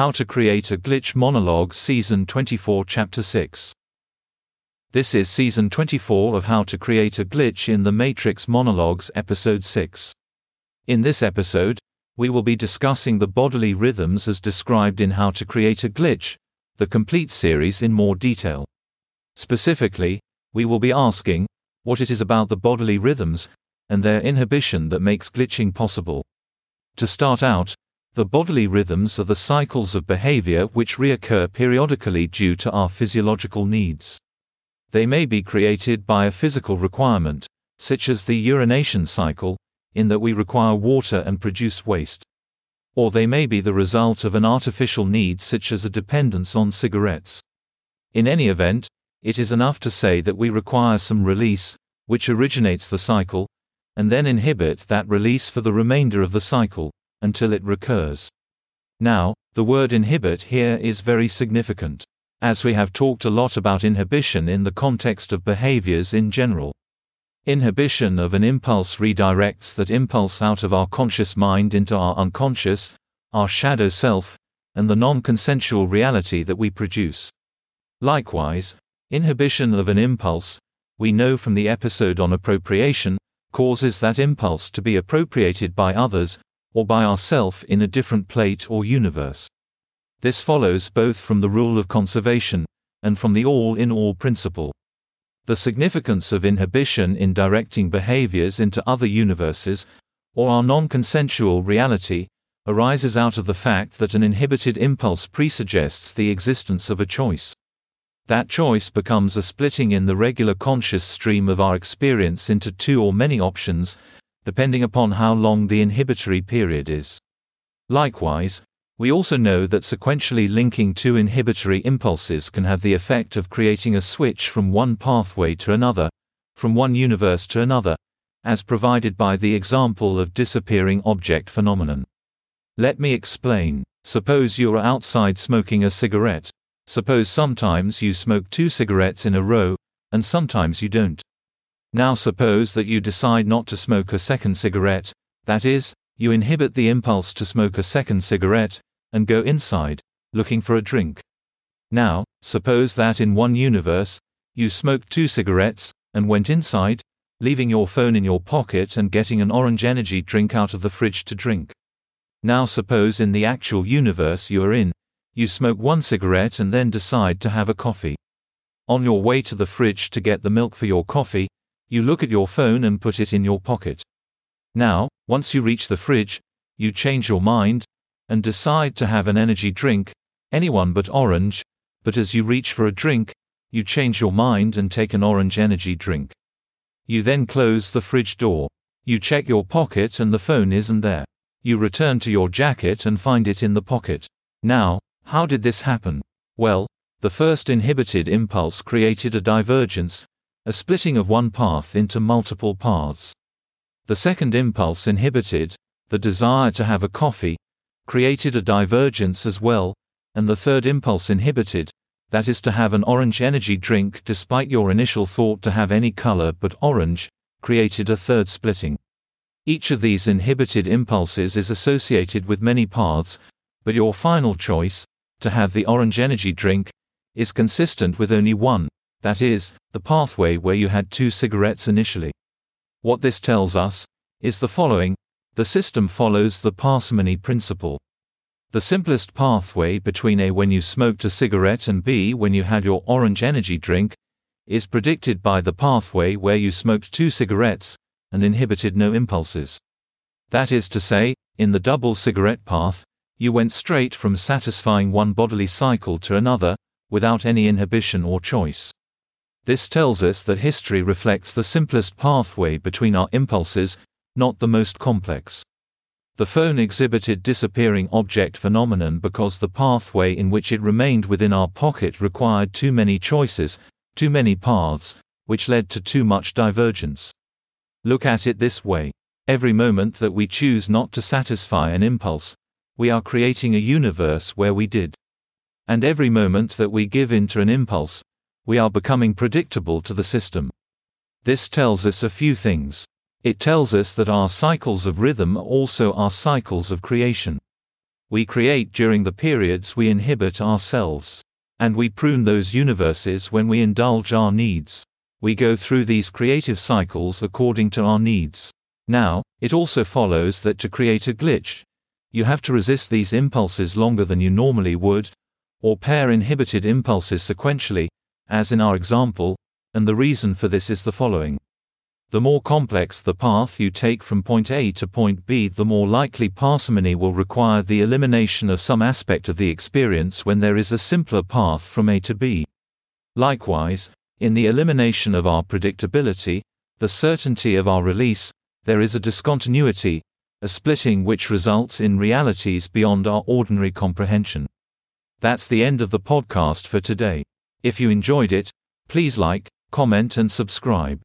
How to Create a Glitch Monologue Season 24 Chapter 6 This is Season 24 of How to Create a Glitch in the Matrix Monologues Episode 6. In this episode, we will be discussing the bodily rhythms as described in How to Create a Glitch, the complete series in more detail. Specifically, we will be asking what it is about the bodily rhythms and their inhibition that makes glitching possible. To start out, the bodily rhythms are the cycles of behavior which reoccur periodically due to our physiological needs. They may be created by a physical requirement, such as the urination cycle, in that we require water and produce waste. Or they may be the result of an artificial need such as a dependence on cigarettes. In any event, it is enough to say that we require some release, which originates the cycle, and then inhibit that release for the remainder of the cycle until it recurs. Now, the word inhibit here is very significant, as we have talked a lot about inhibition in the context of behaviors in general. Inhibition of an impulse redirects that impulse out of our conscious mind into our unconscious, our shadow self, and the non consensual reality that we produce. Likewise, inhibition of an impulse, we know from the episode on appropriation, causes that impulse to be appropriated by others, or by ourself in a different plate or universe. This follows both from the rule of conservation and from the all in all principle. The significance of inhibition in directing behaviors into other universes, or our non consensual reality, arises out of the fact that an inhibited impulse presuggests the existence of a choice. That choice becomes a splitting in the regular conscious stream of our experience into two or many options, depending upon how long the inhibitory period is. Likewise, we also know that sequentially linking two inhibitory impulses can have the effect of creating a switch from one pathway to another, from one universe to another, as provided by the example of disappearing object phenomenon. Let me explain. Suppose you are outside smoking a cigarette. Suppose sometimes you smoke two cigarettes in a row, and sometimes you don't. Now suppose that you decide not to smoke a second cigarette, that is, you inhibit the impulse to smoke a second cigarette, and go inside, looking for a drink. Now, suppose that in one universe, you smoked two cigarettes, and went inside, leaving your phone in your pocket and getting an orange energy drink out of the fridge to drink. Now suppose in the actual universe you are in, you smoke one cigarette and then decide to have a coffee. On your way to the fridge to get the milk for your coffee, you look at your phone and put it in your pocket. Now, once you reach the fridge, you change your mind and decide to have an energy drink, anyone but orange, but as you reach for a drink, you change your mind and take an orange energy drink. You then close the fridge door. You check your pocket and the phone isn't there. You return to your jacket and find it in the pocket. Now, how did this happen? Well, the first inhibited impulse created a divergence, a splitting of one path into multiple paths. The second impulse inhibited, the desire to have a coffee, created a divergence as well, and the third impulse inhibited, that is to have an orange energy drink despite your initial thought to have any color but orange, created a third splitting. Each of these inhibited impulses is associated with many paths, but your final choice, to have the orange energy drink, is consistent with only one, that is, the pathway where you had two cigarettes initially. What this tells us is the following the system follows the parsimony principle. The simplest pathway between A when you smoked a cigarette and B when you had your orange energy drink is predicted by the pathway where you smoked two cigarettes and inhibited no impulses. That is to say, in the double cigarette path, you went straight from satisfying one bodily cycle to another, without any inhibition or choice. This tells us that history reflects the simplest pathway between our impulses, not the most complex. The phone exhibited disappearing object phenomenon because the pathway in which it remained within our pocket required too many choices, too many paths, which led to too much divergence. Look at it this way. Every moment that we choose not to satisfy an impulse, we are creating a universe where we did. And every moment that we give in to an impulse, we are becoming predictable to the system. This tells us a few things. It tells us that our cycles of rhythm are also our cycles of creation. We create during the periods we inhibit ourselves. And we prune those universes when we indulge our needs. We go through these creative cycles according to our needs. Now, it also follows that to create a glitch, you have to resist these impulses longer than you normally would, or pair inhibited impulses sequentially, as in our example, and the reason for this is the following. The more complex the path you take from point A to point B, the more likely parsimony will require the elimination of some aspect of the experience when there is a simpler path from A to B. Likewise, in the elimination of our predictability, the certainty of our release, there is a discontinuity, a splitting which results in realities beyond our ordinary comprehension. That's the end of the podcast for today. If you enjoyed it, please like, comment, and subscribe.